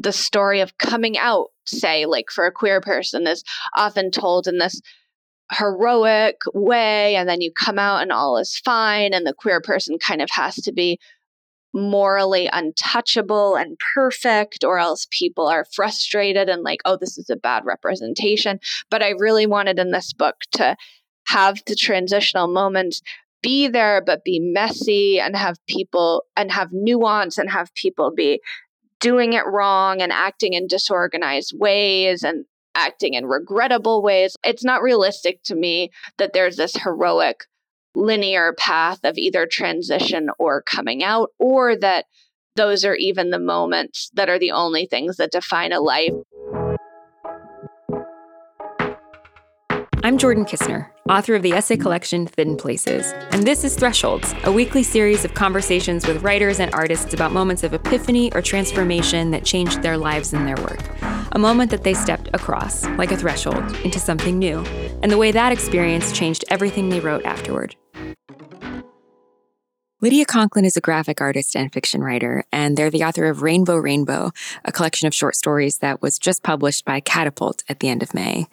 the story of coming out, say, like for a queer person, is often told in this heroic way. And then you come out and all is fine. And the queer person kind of has to be morally untouchable and perfect, or else people are frustrated and like, oh, this is a bad representation. But I really wanted in this book to have the transitional moments be there, but be messy and have people and have nuance and have people be doing it wrong and acting in disorganized ways and acting in regrettable ways. It's not realistic to me that there's this heroic linear path of either transition or coming out, or that those are even the moments that are the only things that define a life. I'm Jordan Kisner, author of the essay collection Thin Places, and this is Thresholds, a weekly series of conversations with writers and artists about moments of epiphany or transformation that changed their lives and their work. A moment that they stepped across, like a threshold, into something new, and the way that experience changed everything they wrote afterward. Lydia Conklin is a graphic artist and fiction writer, and they're the author of Rainbow Rainbow, a collection of short stories that was just published by Catapult at the end of May.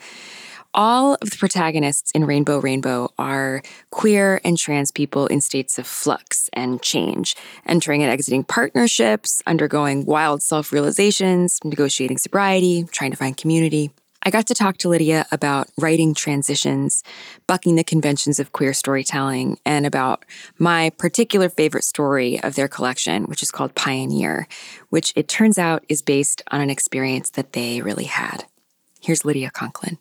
All of the protagonists in Rainbow Rainbow are queer and trans people in states of flux and change, entering and exiting partnerships, undergoing wild self realizations, negotiating sobriety, trying to find community. I got to talk to Lydia about writing transitions, bucking the conventions of queer storytelling, and about my particular favorite story of their collection, which is called Pioneer, which it turns out is based on an experience that they really had. Here's Lydia Conklin.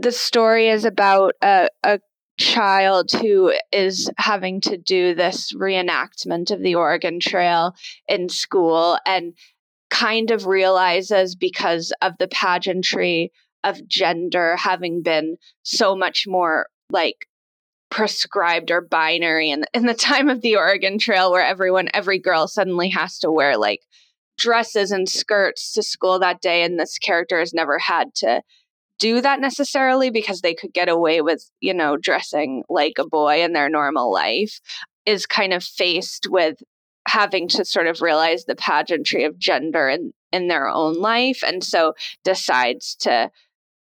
The story is about a, a child who is having to do this reenactment of the Oregon Trail in school and kind of realizes because of the pageantry of gender having been so much more like prescribed or binary in, in the time of the Oregon Trail where everyone every girl suddenly has to wear like dresses and skirts to school that day and this character has never had to do that necessarily because they could get away with you know dressing like a boy in their normal life is kind of faced with having to sort of realize the pageantry of gender in, in their own life. And so decides to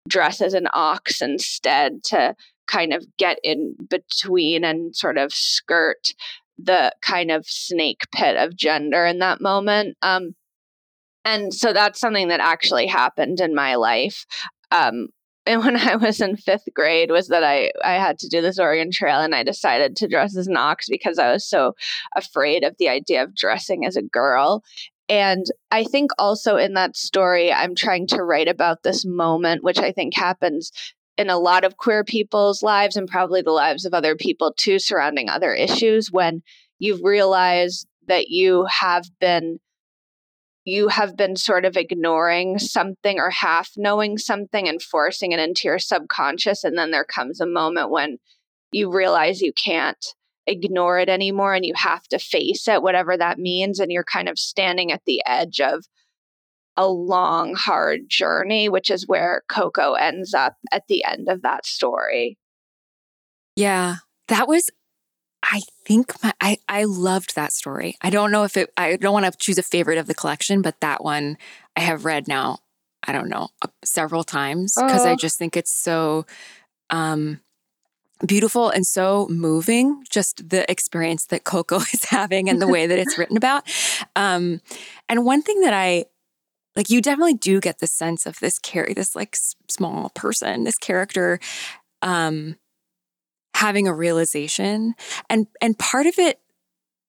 dress as an ox instead to kind of get in between and sort of skirt the kind of snake pit of gender in that moment. Um, and so that's something that actually happened in my life. Um, and when I was in fifth grade was that I I had to do this Oregon Trail and I decided to dress as an ox because I was so afraid of the idea of dressing as a girl. And I think also in that story, I'm trying to write about this moment, which I think happens in a lot of queer people's lives and probably the lives of other people too, surrounding other issues, when you realize that you have been you have been sort of ignoring something or half knowing something and forcing it into your subconscious. And then there comes a moment when you realize you can't ignore it anymore and you have to face it, whatever that means. And you're kind of standing at the edge of a long, hard journey, which is where Coco ends up at the end of that story. Yeah, that was I think my, I, I loved that story. I don't know if it, I don't want to choose a favorite of the collection, but that one I have read now, I don't know, several times because I just think it's so um, beautiful and so moving, just the experience that Coco is having and the way that it's written about. Um, and one thing that I, like you definitely do get the sense of this carry this like small person, this character um having a realization and and part of it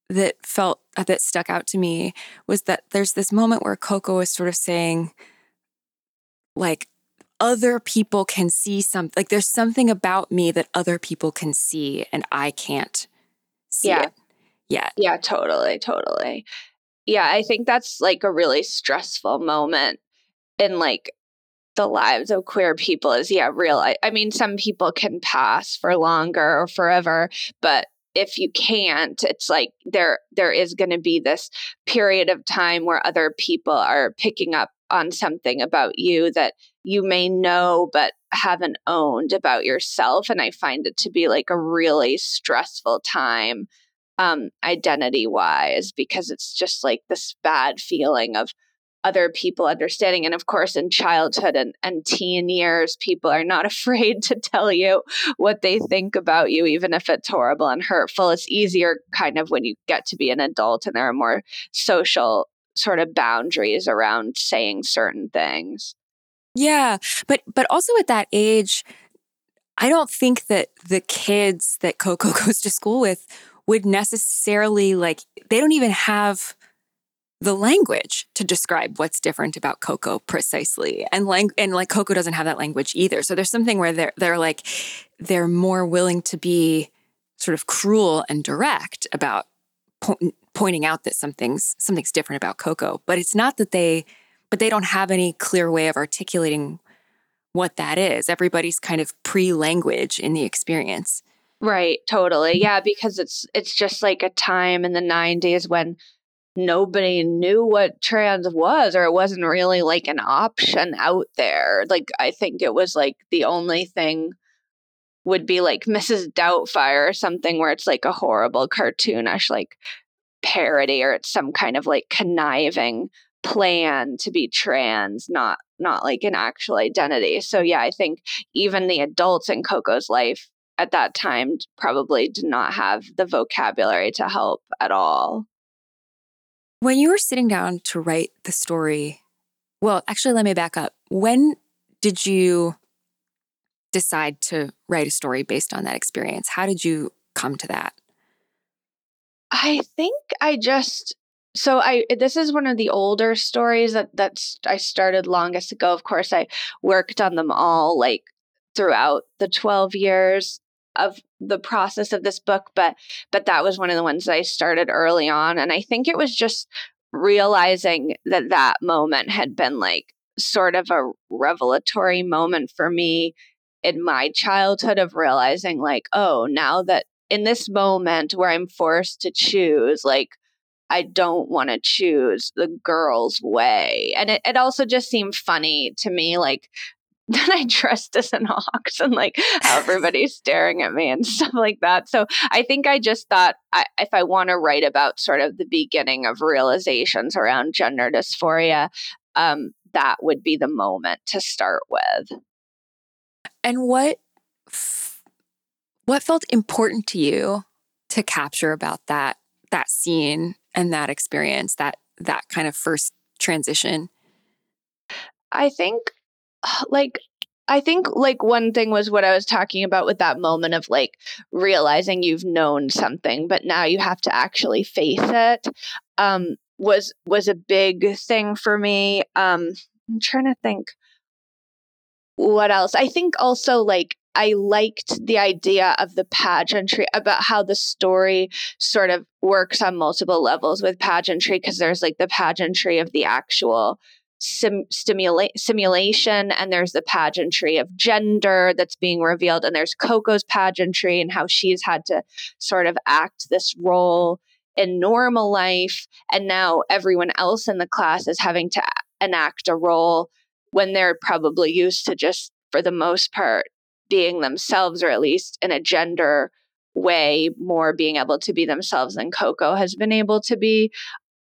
that felt uh, that stuck out to me was that there's this moment where Coco is sort of saying like other people can see something like there's something about me that other people can see and I can't see yeah. it. Yeah. Yeah, totally, totally. Yeah, I think that's like a really stressful moment in like the lives of queer people is yeah real I, I mean some people can pass for longer or forever but if you can't it's like there there is going to be this period of time where other people are picking up on something about you that you may know but haven't owned about yourself and i find it to be like a really stressful time um identity wise because it's just like this bad feeling of other people understanding. And of course, in childhood and, and teen years, people are not afraid to tell you what they think about you, even if it's horrible and hurtful. It's easier kind of when you get to be an adult and there are more social sort of boundaries around saying certain things. Yeah, but but also at that age, I don't think that the kids that Coco goes to school with would necessarily like they don't even have the language to describe what's different about Coco precisely. And lang- and like Coco doesn't have that language either. So there's something where they're they're like they're more willing to be sort of cruel and direct about po- pointing out that something's something's different about Coco. But it's not that they but they don't have any clear way of articulating what that is. Everybody's kind of pre-language in the experience. Right, totally. Yeah, because it's it's just like a time in the 90s when nobody knew what trans was or it wasn't really like an option out there. Like i think it was like the only thing would be like mrs doubtfire or something where it's like a horrible cartoonish like parody or it's some kind of like conniving plan to be trans not not like an actual identity. So yeah i think even the adults in coco's life at that time probably did not have the vocabulary to help at all when you were sitting down to write the story, well, actually, let me back up. When did you decide to write a story based on that experience? How did you come to that? I think I just so I this is one of the older stories that that's I started longest ago. Of course, I worked on them all like throughout the 12 years of the process of this book but but that was one of the ones I started early on and I think it was just realizing that that moment had been like sort of a revelatory moment for me in my childhood of realizing like oh now that in this moment where I'm forced to choose like I don't want to choose the girl's way. And it, it also just seemed funny to me, like then I dressed as an ox and like how everybody's staring at me and stuff like that. So I think I just thought I, if I want to write about sort of the beginning of realizations around gender dysphoria, um, that would be the moment to start with. And what f- what felt important to you to capture about that that scene and that experience that that kind of first transition? I think like I think like one thing was what I was talking about with that moment of like realizing you've known something, but now you have to actually face it. Um, was was a big thing for me. Um, I'm trying to think what else. I think also like I liked the idea of the pageantry about how the story sort of works on multiple levels with pageantry because there's like the pageantry of the actual sim- stimula- simulation and there's the pageantry of gender that's being revealed and there's coco's pageantry and how she's had to sort of act this role in normal life and now everyone else in the class is having to enact a role when they're probably used to just for the most part being themselves or at least in a gender way more being able to be themselves than coco has been able to be.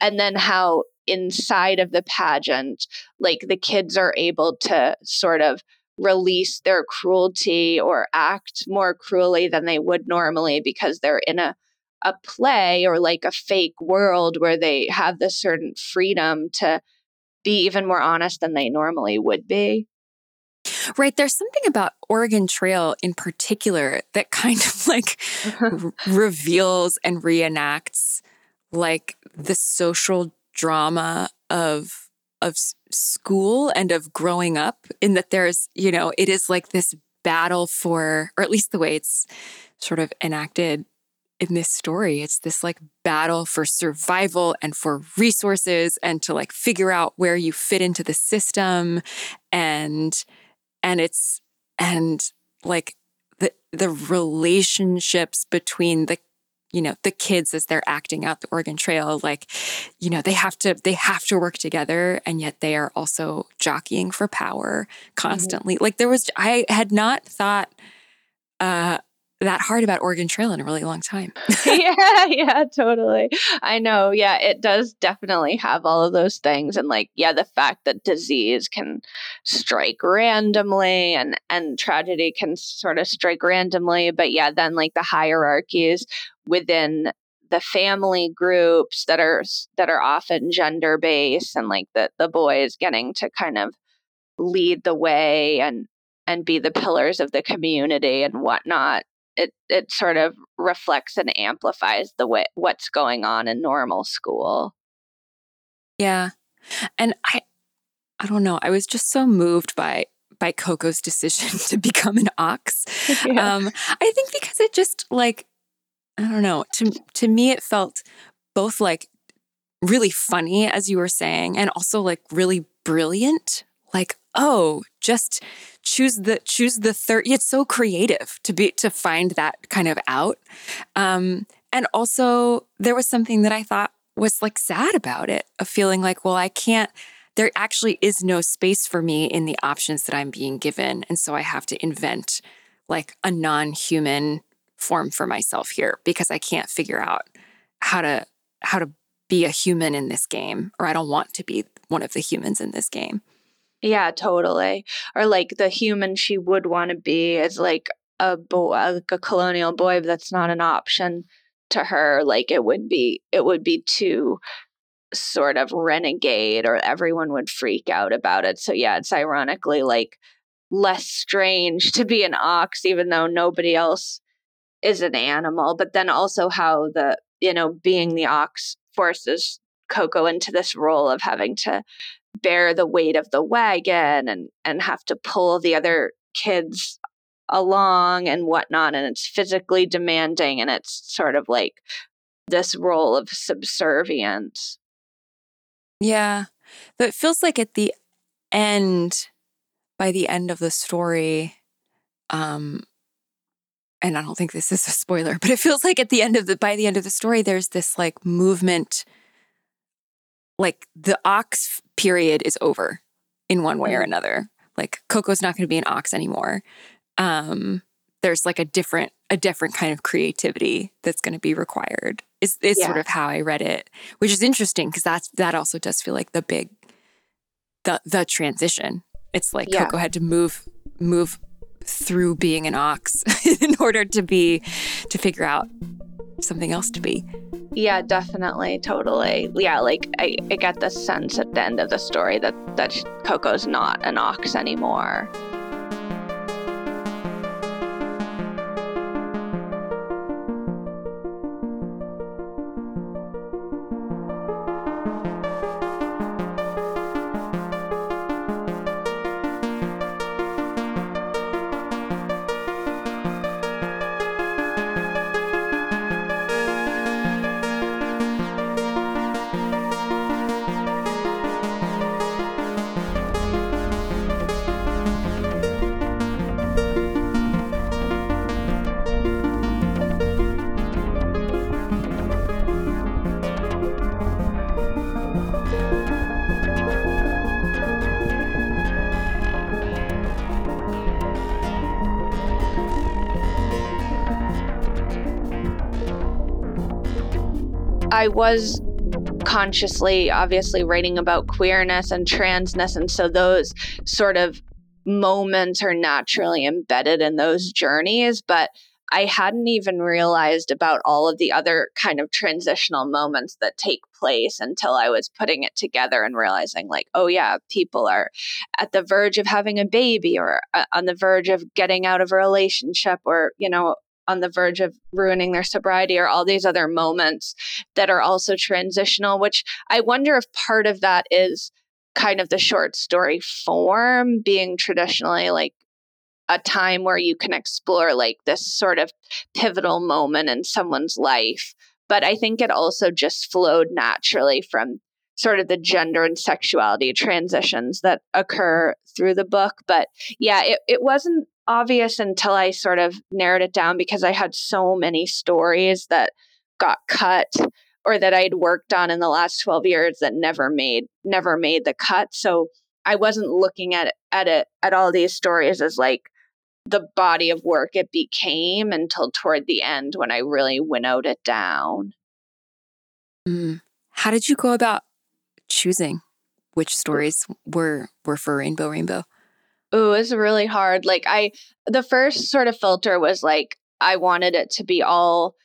And then how inside of the pageant, like the kids are able to sort of release their cruelty or act more cruelly than they would normally because they're in a a play or like a fake world where they have this certain freedom to be even more honest than they normally would be. Right. There's something about Oregon Trail in particular that kind of like r- reveals and reenacts like the social drama of of school and of growing up in that there's you know it is like this battle for or at least the way it's sort of enacted in this story. It's this like battle for survival and for resources and to like figure out where you fit into the system. And and it's and like the the relationships between the you know the kids as they're acting out the oregon trail like you know they have to they have to work together and yet they are also jockeying for power constantly mm-hmm. like there was i had not thought uh that hard about Oregon Trail in a really long time. yeah, yeah, totally. I know. Yeah, it does definitely have all of those things and like yeah, the fact that disease can strike randomly and and tragedy can sort of strike randomly, but yeah, then like the hierarchies within the family groups that are that are often gender based and like the the boys getting to kind of lead the way and and be the pillars of the community and whatnot it it sort of reflects and amplifies the way what's going on in normal school. Yeah. And I I don't know, I was just so moved by by Coco's decision to become an ox. Yeah. Um I think because it just like I don't know, to to me it felt both like really funny as you were saying and also like really brilliant. Like, oh, just choose the choose the third it's so creative to be to find that kind of out. Um and also there was something that i thought was like sad about it of feeling like well i can't there actually is no space for me in the options that i'm being given. And so i have to invent like a non-human form for myself here because i can't figure out how to how to be a human in this game or i don't want to be one of the humans in this game yeah, totally. Or like the human she would want to be is like a boy, uh, like a colonial boy, but that's not an option to her. Like it would be, it would be too sort of renegade, or everyone would freak out about it. So yeah, it's ironically like less strange to be an ox, even though nobody else is an animal. But then also how the you know being the ox forces Coco into this role of having to bear the weight of the wagon and and have to pull the other kids along and whatnot and it's physically demanding and it's sort of like this role of subservience yeah but it feels like at the end by the end of the story um and i don't think this is a spoiler but it feels like at the end of the by the end of the story there's this like movement like the ox period is over in one way or mm. another. Like Coco's not going to be an ox anymore. Um, there's like a different a different kind of creativity that's going to be required. Is is yeah. sort of how I read it, which is interesting because that's that also does feel like the big the the transition. It's like yeah. Coco had to move move through being an ox in order to be to figure out something else to be. Yeah, definitely, totally. Yeah, like I, I get the sense at the end of the story that that Coco's not an ox anymore. I was consciously, obviously, writing about queerness and transness. And so those sort of moments are naturally embedded in those journeys. But I hadn't even realized about all of the other kind of transitional moments that take place until I was putting it together and realizing, like, oh, yeah, people are at the verge of having a baby or uh, on the verge of getting out of a relationship or, you know, on the verge of ruining their sobriety or all these other moments that are also transitional, which I wonder if part of that is kind of the short story form being traditionally like a time where you can explore like this sort of pivotal moment in someone's life. But I think it also just flowed naturally from sort of the gender and sexuality transitions that occur through the book. But yeah, it, it wasn't obvious until I sort of narrowed it down because I had so many stories that got cut or that I'd worked on in the last 12 years that never made never made the cut. So I wasn't looking at at it at all these stories as like the body of work it became until toward the end when I really winnowed it down. Mm. How did you go about choosing which stories were were for Rainbow Rainbow? Ooh, it was really hard. Like I the first sort of filter was like I wanted it to be all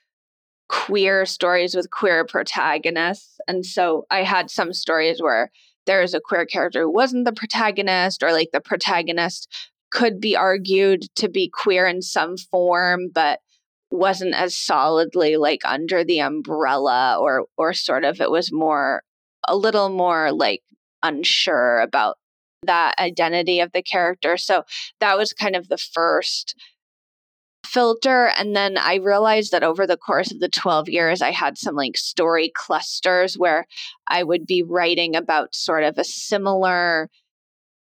queer stories with queer protagonists. And so I had some stories where there is a queer character who wasn't the protagonist, or like the protagonist could be argued to be queer in some form, but wasn't as solidly like under the umbrella or or sort of it was more a little more like unsure about that identity of the character. So that was kind of the first filter. And then I realized that over the course of the 12 years, I had some like story clusters where I would be writing about sort of a similar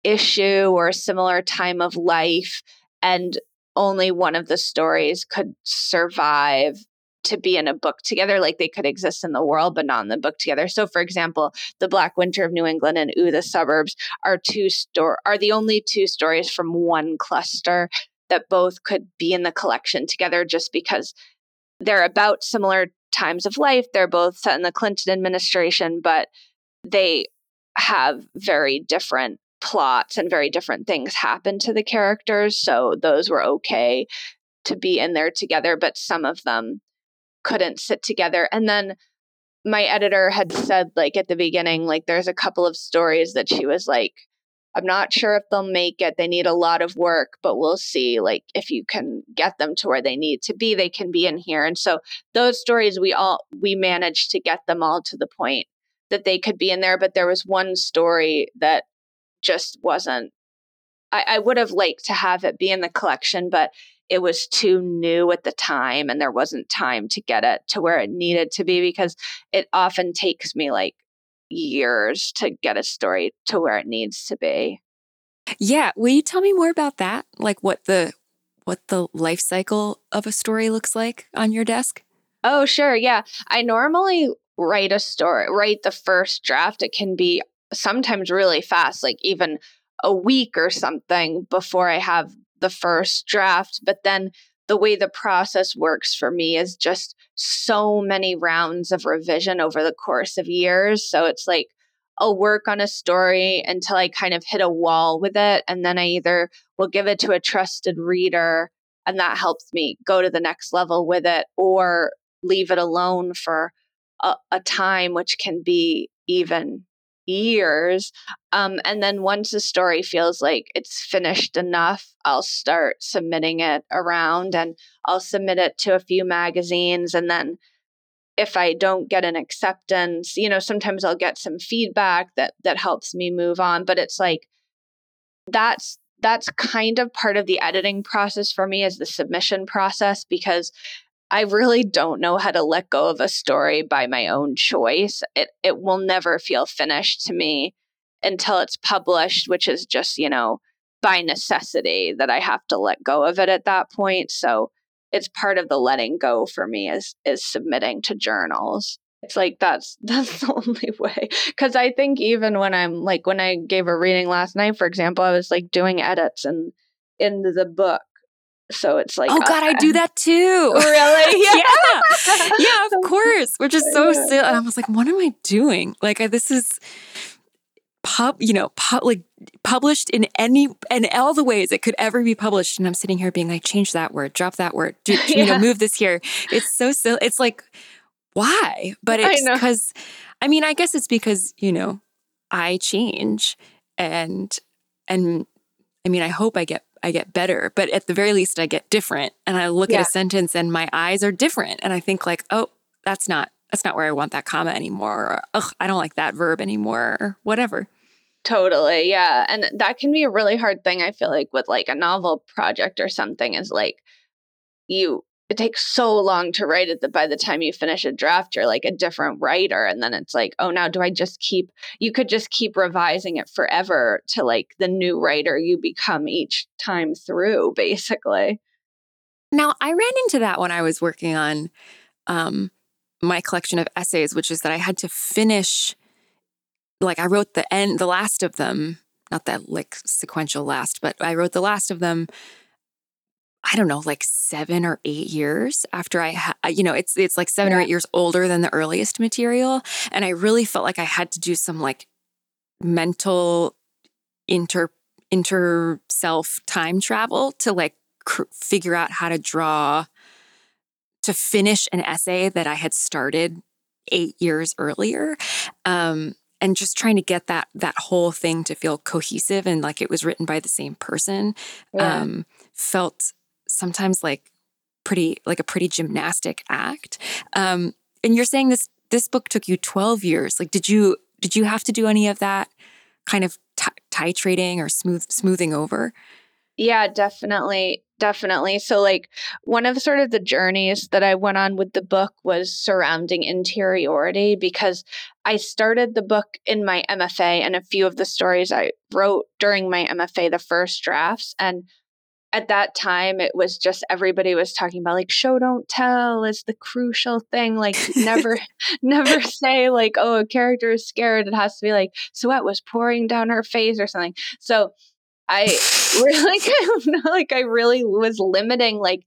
issue or a similar time of life. And only one of the stories could survive to be in a book together like they could exist in the world but not in the book together so for example the black winter of new england and ooh the suburbs are two store are the only two stories from one cluster that both could be in the collection together just because they're about similar times of life. They're both set in the Clinton administration, but they have very different plots and very different things happen to the characters. So those were okay to be in there together, but some of them couldn't sit together. And then my editor had said, like at the beginning, like there's a couple of stories that she was like, I'm not sure if they'll make it. They need a lot of work, but we'll see. Like if you can get them to where they need to be, they can be in here. And so those stories we all we managed to get them all to the point that they could be in there. But there was one story that just wasn't I, I would have liked to have it be in the collection, but it was too new at the time and there wasn't time to get it to where it needed to be because it often takes me like years to get a story to where it needs to be. Yeah, will you tell me more about that? Like what the what the life cycle of a story looks like on your desk? Oh, sure. Yeah. I normally write a story, write the first draft. It can be sometimes really fast, like even a week or something before I have the first draft. But then the way the process works for me is just so many rounds of revision over the course of years. So it's like I'll work on a story until I kind of hit a wall with it. And then I either will give it to a trusted reader and that helps me go to the next level with it or leave it alone for a, a time, which can be even years. Um, and then once the story feels like it's finished enough, I'll start submitting it around and I'll submit it to a few magazines. And then if I don't get an acceptance, you know, sometimes I'll get some feedback that that helps me move on. But it's like that's that's kind of part of the editing process for me is the submission process because I really don't know how to let go of a story by my own choice. It it will never feel finished to me until it's published, which is just, you know, by necessity that I have to let go of it at that point. So it's part of the letting go for me is is submitting to journals. It's like that's that's the only way. Cause I think even when I'm like when I gave a reading last night, for example, I was like doing edits and in the book so it's like, oh god, uh, I do that too. Really? Yeah, yeah, yeah of course. Which is so yeah. silly. And I was like, what am I doing? Like, I, this is pub, you know, pub, like published in any and all the ways it could ever be published. And I'm sitting here being like, change that word, drop that word, do, yeah. you know, move this here. It's so silly. It's like, why? But it's because, I, I mean, I guess it's because you know, I change and and I mean, I hope I get I get better, but at the very least, I get different. And I look yeah. at a sentence and my eyes are different. And I think, like, oh, that's not, that's not where I want that comma anymore. Or, ugh, I don't like that verb anymore, or whatever. Totally. Yeah. And that can be a really hard thing, I feel like, with like a novel project or something, is like you it takes so long to write it that by the time you finish a draft you're like a different writer and then it's like oh now do i just keep you could just keep revising it forever to like the new writer you become each time through basically. Now i ran into that when i was working on um, my collection of essays which is that i had to finish like i wrote the end the last of them not that like sequential last but i wrote the last of them I don't know, like seven or eight years after I, ha- you know, it's it's like seven yeah. or eight years older than the earliest material, and I really felt like I had to do some like mental inter inter self time travel to like cr- figure out how to draw to finish an essay that I had started eight years earlier. Um, and just trying to get that that whole thing to feel cohesive and like it was written by the same person yeah. um, felt sometimes like pretty like a pretty gymnastic act. Um, and you're saying this this book took you 12 years. Like did you did you have to do any of that kind of t- titrating or smooth smoothing over? Yeah definitely definitely. So like one of sort of the journeys that i went on with the book was surrounding interiority because i started the book in my mfa and a few of the stories i wrote during my mfa the first drafts and at that time it was just everybody was talking about like show don't tell is the crucial thing like never never say like oh a character is scared it has to be like sweat was pouring down her face or something. So i really kind of like i really was limiting like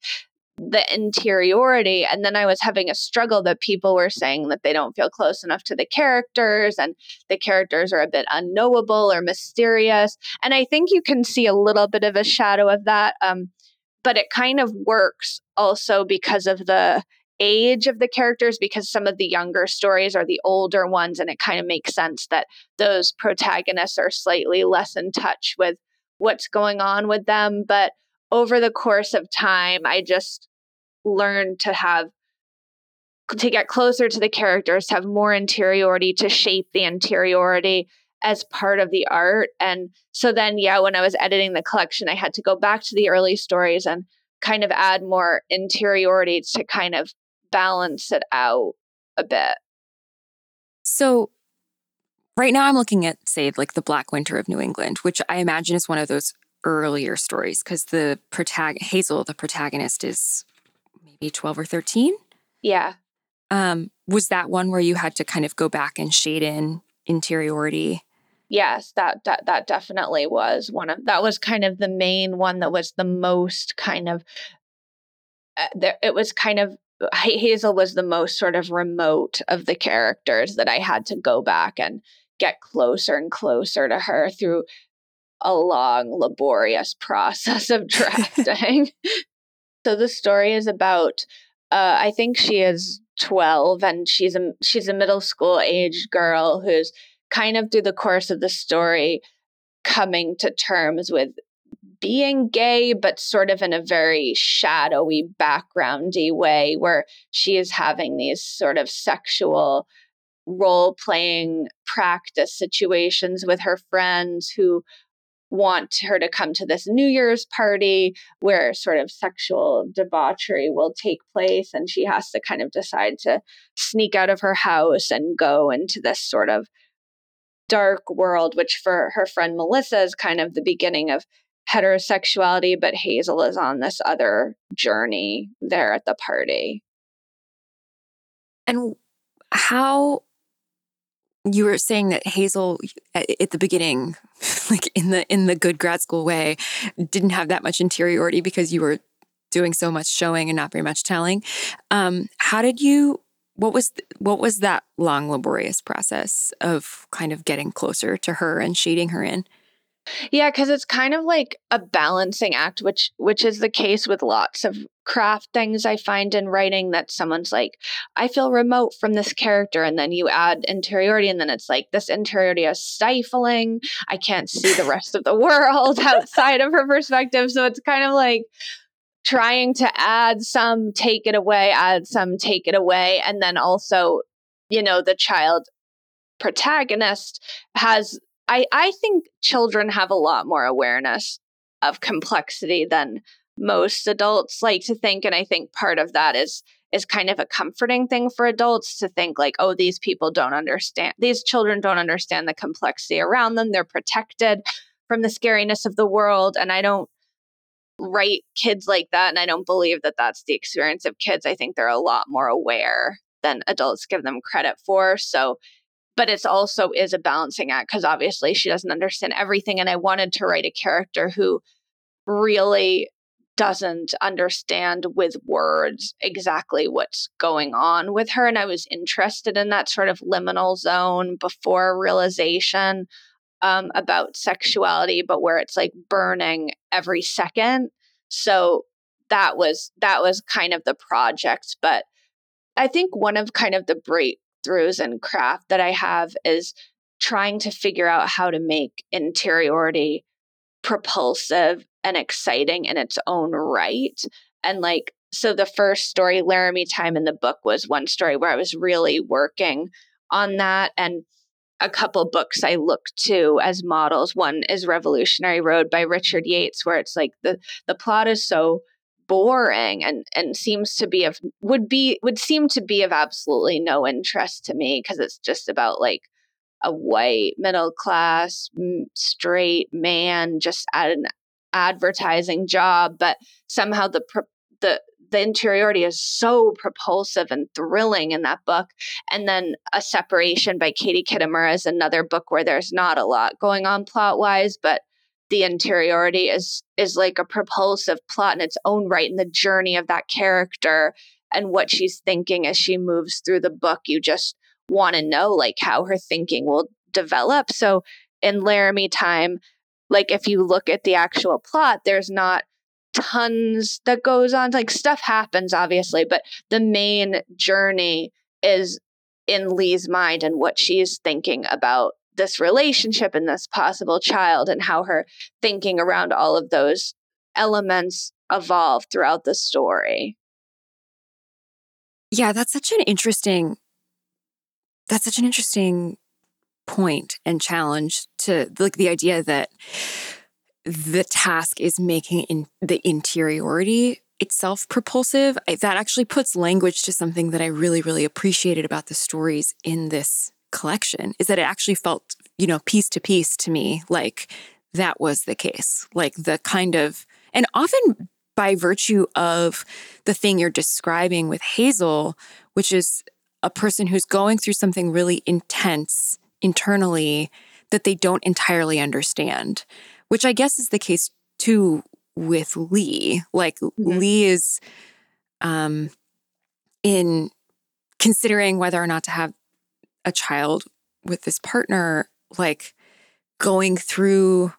the interiority. And then I was having a struggle that people were saying that they don't feel close enough to the characters and the characters are a bit unknowable or mysterious. And I think you can see a little bit of a shadow of that. Um, but it kind of works also because of the age of the characters because some of the younger stories are the older ones and it kind of makes sense that those protagonists are slightly less in touch with what's going on with them but over the course of time i just learn to have to get closer to the characters, have more interiority, to shape the interiority as part of the art. And so then, yeah, when I was editing the collection, I had to go back to the early stories and kind of add more interiority to kind of balance it out a bit. So, right now, I'm looking at, say, like The Black Winter of New England, which I imagine is one of those earlier stories because the protagonist, Hazel, the protagonist, is maybe 12 or 13. Yeah. Um, was that one where you had to kind of go back and shade in interiority? Yes, that that that definitely was one of that was kind of the main one that was the most kind of uh, there it was kind of Hazel was the most sort of remote of the characters that I had to go back and get closer and closer to her through a long laborious process of drafting. So the story is about uh, I think she is 12 and she's a she's a middle school age girl who's kind of through the course of the story coming to terms with being gay but sort of in a very shadowy backgroundy way where she is having these sort of sexual role playing practice situations with her friends who want her to come to this New Year's party where sort of sexual debauchery will take place. And she has to kind of decide to sneak out of her house and go into this sort of dark world, which for her friend Melissa is kind of the beginning of heterosexuality. But Hazel is on this other journey there at the party. And how you were saying that Hazel at the beginning, like in the in the good grad school way, didn't have that much interiority because you were doing so much showing and not very much telling. Um, how did you? What was what was that long laborious process of kind of getting closer to her and shading her in? Yeah, because it's kind of like a balancing act, which which is the case with lots of craft things I find in writing that someone's like, I feel remote from this character, and then you add interiority, and then it's like this interiority is stifling. I can't see the rest of the world outside of her perspective. So it's kind of like trying to add some, take it away, add some, take it away, and then also, you know, the child protagonist has I, I think children have a lot more awareness of complexity than most adults like to think. And I think part of that is is kind of a comforting thing for adults to think like, oh, these people don't understand these children don't understand the complexity around them. They're protected from the scariness of the world. And I don't write kids like that. And I don't believe that that's the experience of kids. I think they're a lot more aware than adults give them credit for. So but it's also is a balancing act because obviously she doesn't understand everything and i wanted to write a character who really doesn't understand with words exactly what's going on with her. And I was interested in that sort of liminal zone before realization um, about sexuality, but where it's like burning every second. So that was that was kind of the project. But I think one of kind of the breakthroughs in craft that I have is trying to figure out how to make interiority propulsive and exciting in its own right. And like, so the first story, Laramie Time in the book, was one story where I was really working on that. And a couple books I look to as models. One is Revolutionary Road by Richard Yates, where it's like the the plot is so boring and and seems to be of would be would seem to be of absolutely no interest to me because it's just about like a white middle class straight man just at an advertising job but somehow the the the interiority is so propulsive and thrilling in that book. And then a separation by katie kitamura is another book where there's not a lot going on plot wise but the interiority is is like a propulsive plot in its own right and the journey of that character and what she's thinking as she moves through the book. You just want to know like how her thinking will develop. So in laramie time like if you look at the actual plot there's not tons that goes on like stuff happens obviously but the main journey is in lee's mind and what she's thinking about this relationship and this possible child and how her thinking around all of those elements evolve throughout the story. Yeah, that's such an interesting that's such an interesting point and challenge to like the idea that the task is making in the interiority itself propulsive. I, that actually puts language to something that I really, really appreciated about the stories in this collection is that it actually felt, you know, piece to piece to me like that was the case. Like the kind of, and often by virtue of the thing you're describing with Hazel, which is a person who's going through something really intense internally that they don't entirely understand, which I guess is the case too with Lee. Like mm-hmm. Lee is um in considering whether or not to have a child with this partner, like going through,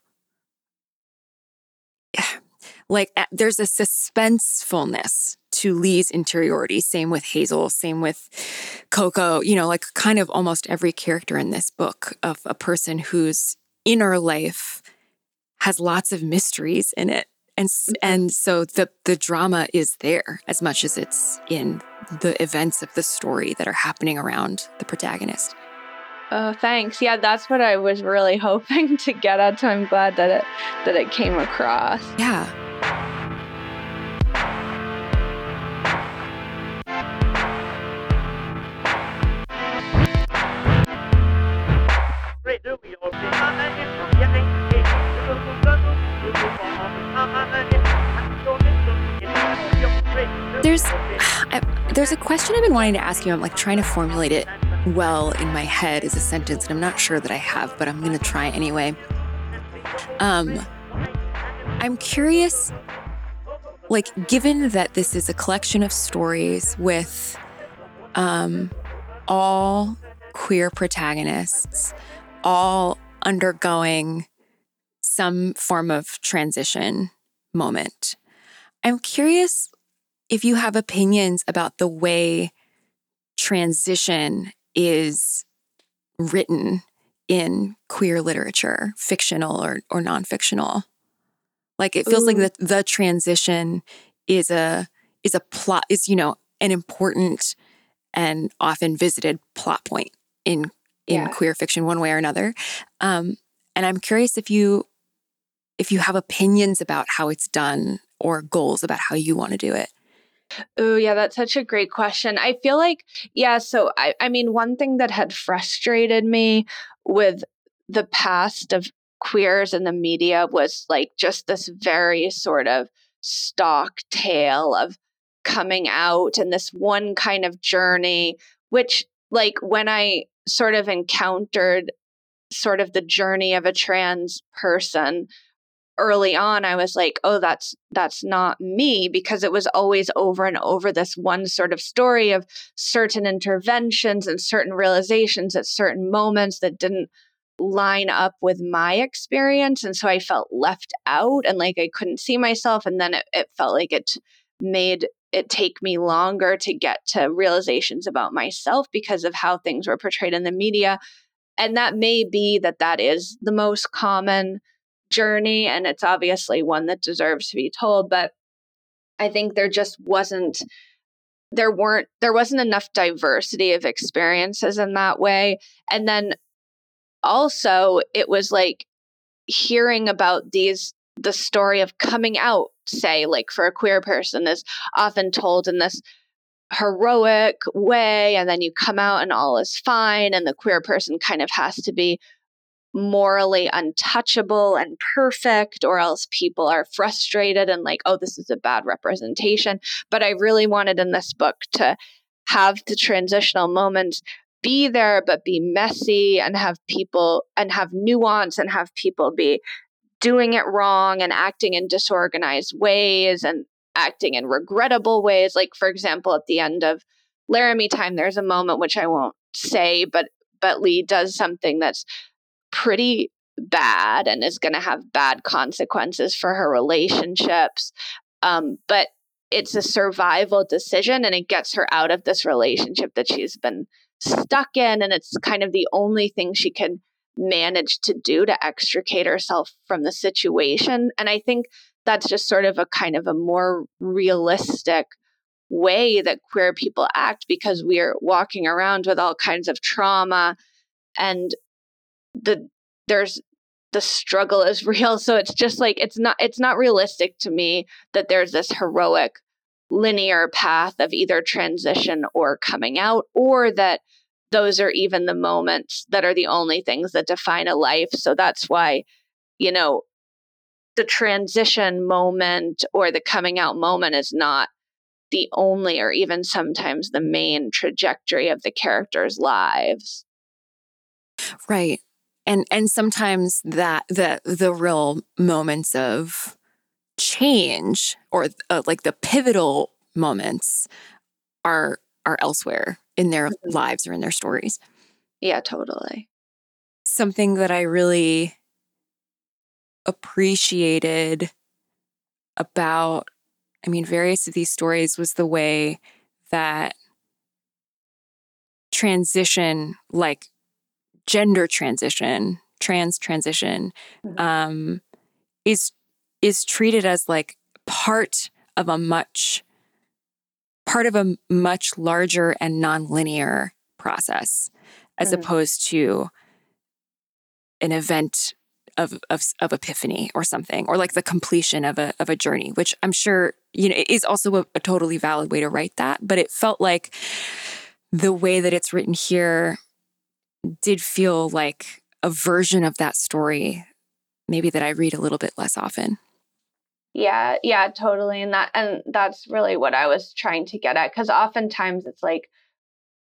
like, there's a suspensefulness to Lee's interiority. Same with Hazel, same with Coco, you know, like kind of almost every character in this book of a person whose inner life has lots of mysteries in it. And, mm-hmm. and so the the drama is there as much as it's in the events of the story that are happening around the protagonist. Oh, thanks. Yeah, that's what I was really hoping to get at. So I'm glad that it that it came across. Yeah. There's there's a question I've been wanting to ask you. I'm like trying to formulate it well in my head is a sentence, and I'm not sure that I have, but I'm going to try anyway. Um, I'm curious, like, given that this is a collection of stories with um, all queer protagonists, all undergoing some form of transition moment. I'm curious if you have opinions about the way transition is written in queer literature, fictional or, or non-fictional. Like it feels Ooh. like the, the transition is a is a plot is, you know, an important and often visited plot point in in yeah. queer fiction one way or another. Um, and I'm curious if you if you have opinions about how it's done or goals about how you want to do it. Oh, yeah, that's such a great question. I feel like, yeah, so I, I mean, one thing that had frustrated me with the past of queers in the media was like just this very sort of stock tale of coming out and this one kind of journey, which, like, when I sort of encountered sort of the journey of a trans person early on I was like, oh, that's that's not me because it was always over and over this one sort of story of certain interventions and certain realizations at certain moments that didn't line up with my experience. And so I felt left out and like I couldn't see myself. And then it, it felt like it made it take me longer to get to realizations about myself because of how things were portrayed in the media. And that may be that that is the most common journey. And it's obviously one that deserves to be told. But I think there just wasn't there weren't there wasn't enough diversity of experiences in that way and then also it was like hearing about these the story of coming out say like for a queer person is often told in this heroic way and then you come out and all is fine and the queer person kind of has to be morally untouchable and perfect or else people are frustrated and like oh this is a bad representation. But i really wanted in this book to have the transitional moments be there but be messy and have people and have nuance and have people be doing it wrong and acting in disorganized ways and acting in regrettable ways. Like for example at the end of laramie time there's a moment which i won't say but but lee does something that's pretty bad and is going to have bad consequences for her relationships um, but it's a survival decision and it gets her out of this relationship that she's been stuck in and it's kind of the only thing she can manage to do to extricate herself from the situation and i think that's just sort of a kind of a more realistic way that queer people act because we're walking around with all kinds of trauma and the there's the struggle is real so it's just like it's not it's not realistic to me that there's this heroic linear path of either transition or coming out, or that those are even the moments that are the only things that define a life. So that's why, you know, the transition moment or the coming out moment is not the only or even sometimes the main trajectory of the characters' lives. Right. And and sometimes that the the real moments of change or uh, like the pivotal moments are are elsewhere in their mm-hmm. lives or in their stories. Yeah, totally. Something that I really appreciated about I mean various of these stories was the way that transition like gender transition, trans transition mm-hmm. um is is treated as like part of a much part of a much larger and nonlinear process as mm. opposed to an event of, of, of epiphany or something or like the completion of a of a journey which i'm sure you know is also a, a totally valid way to write that but it felt like the way that it's written here did feel like a version of that story maybe that i read a little bit less often yeah, yeah, totally. And that and that's really what I was trying to get at. Cause oftentimes it's like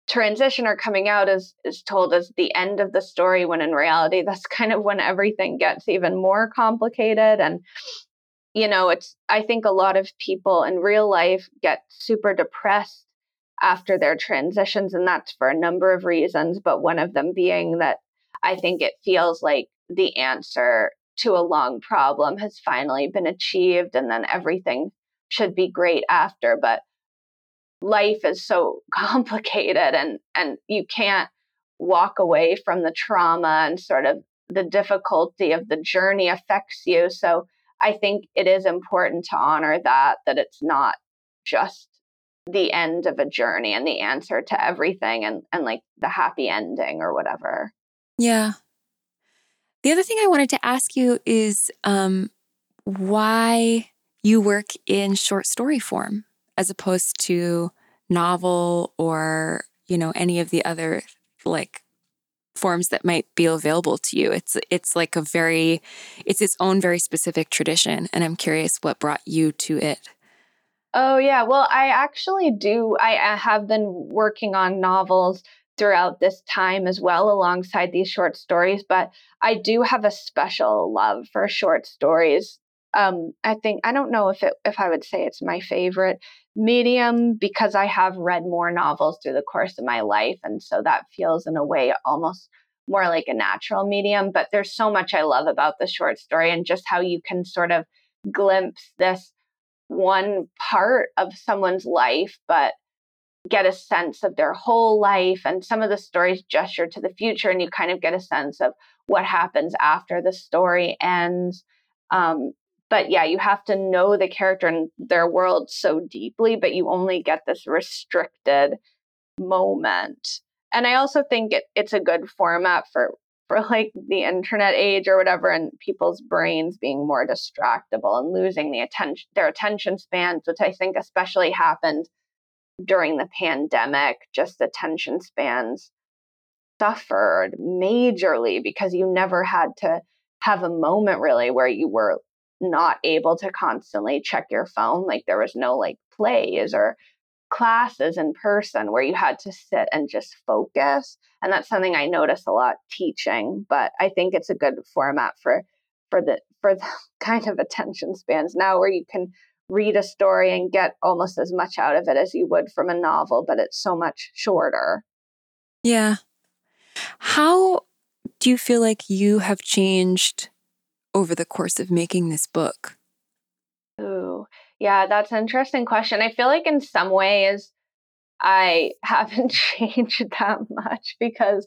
transition or coming out is is told as the end of the story when in reality that's kind of when everything gets even more complicated. And you know, it's I think a lot of people in real life get super depressed after their transitions, and that's for a number of reasons, but one of them being that I think it feels like the answer to a long problem has finally been achieved and then everything should be great after but life is so complicated and and you can't walk away from the trauma and sort of the difficulty of the journey affects you so i think it is important to honor that that it's not just the end of a journey and the answer to everything and and like the happy ending or whatever yeah the other thing I wanted to ask you is um, why you work in short story form as opposed to novel or you know any of the other like forms that might be available to you. It's it's like a very it's its own very specific tradition and I'm curious what brought you to it. Oh yeah, well I actually do I, I have been working on novels throughout this time as well, alongside these short stories. But I do have a special love for short stories um, I think I don't know if it if I would say it's my favorite medium because I have read more novels through the course of my life, and so that feels in a way almost more like a natural medium. But there's so much I love about the short story and just how you can sort of glimpse this one part of someone's life, but get a sense of their whole life. And some of the stories gesture to the future, and you kind of get a sense of what happens after the story ends. Um, but yeah, you have to know the character and their world so deeply, but you only get this restricted moment. And I also think it, it's a good format for for like the internet age or whatever and people's brains being more distractible and losing the attention their attention spans which i think especially happened during the pandemic just attention spans suffered majorly because you never had to have a moment really where you were not able to constantly check your phone. Like there was no like plays or classes in person where you had to sit and just focus. And that's something I notice a lot teaching, but I think it's a good format for for the for the kind of attention spans now where you can read a story and get almost as much out of it as you would from a novel, but it's so much shorter. Yeah. How do you feel like you have changed over the course of making this book? Ooh, yeah, that's an interesting question. I feel like in some ways I haven't changed that much because,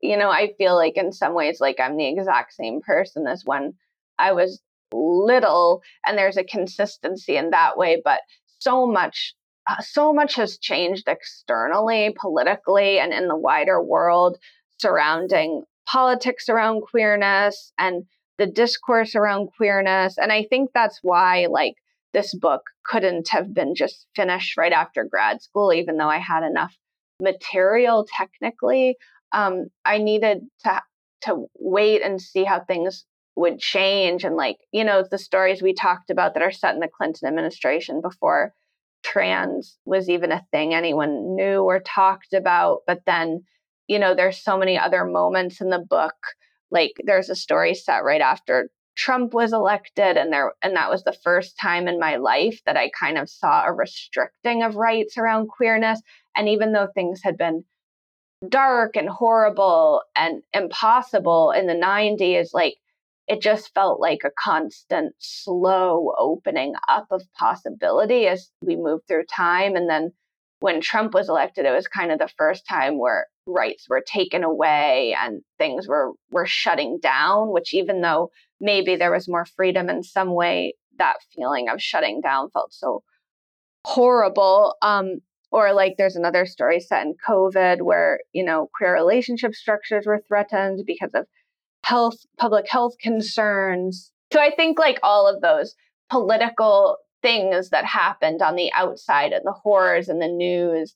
you know, I feel like in some ways like I'm the exact same person as when I was little, and there's a consistency in that way, but so much. Uh, so much has changed externally, politically, and in the wider world surrounding politics around queerness and the discourse around queerness. And I think that's why, like, this book couldn't have been just finished right after grad school, even though I had enough material technically. Um, I needed to to wait and see how things would change and like you know the stories we talked about that are set in the Clinton administration before trans was even a thing anyone knew or talked about but then you know there's so many other moments in the book like there's a story set right after Trump was elected and there and that was the first time in my life that I kind of saw a restricting of rights around queerness. And even though things had been dark and horrible and impossible in the 90s like it just felt like a constant slow opening up of possibility as we moved through time. And then when Trump was elected it was kind of the first time where rights were taken away and things were were shutting down which even though maybe there was more freedom in some way that feeling of shutting down felt so horrible um or like there's another story set in covid where you know queer relationship structures were threatened because of health public health concerns. So i think like all of those political things that happened on the outside and the horrors and the news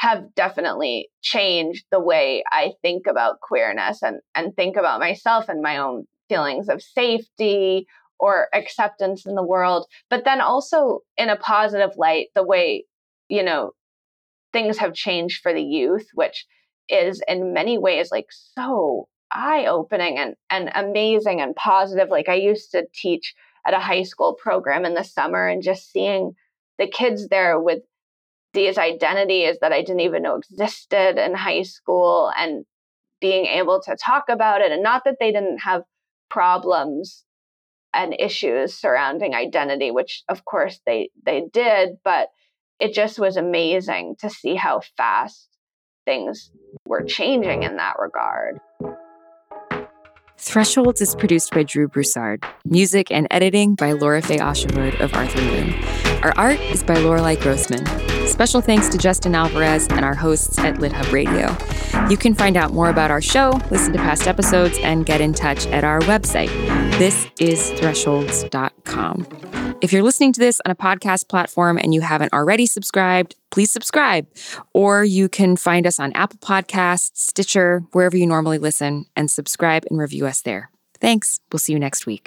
have definitely changed the way I think about queerness and, and think about myself and my own feelings of safety or acceptance in the world. But then also in a positive light, the way, you know, things have changed for the youth, which is in many ways like so eye opening and, and amazing and positive. Like I used to teach at a high school program in the summer and just seeing the kids there with these identities that I didn't even know existed in high school and being able to talk about it. And not that they didn't have problems and issues surrounding identity, which of course they they did, but it just was amazing to see how fast things were changing in that regard. Thresholds is produced by Drew Broussard. Music and editing by Lora-Faye Åshuvud of Arthur Moon. Our art is by Lorelei Grossman. Special thanks to Justin Alvarez and our hosts at LitHub Radio. You can find out more about our show, listen to past episodes, and get in touch at our website. This is thresholds.com. If you're listening to this on a podcast platform and you haven't already subscribed, please subscribe. Or you can find us on Apple Podcasts, Stitcher, wherever you normally listen, and subscribe and review us there. Thanks. We'll see you next week.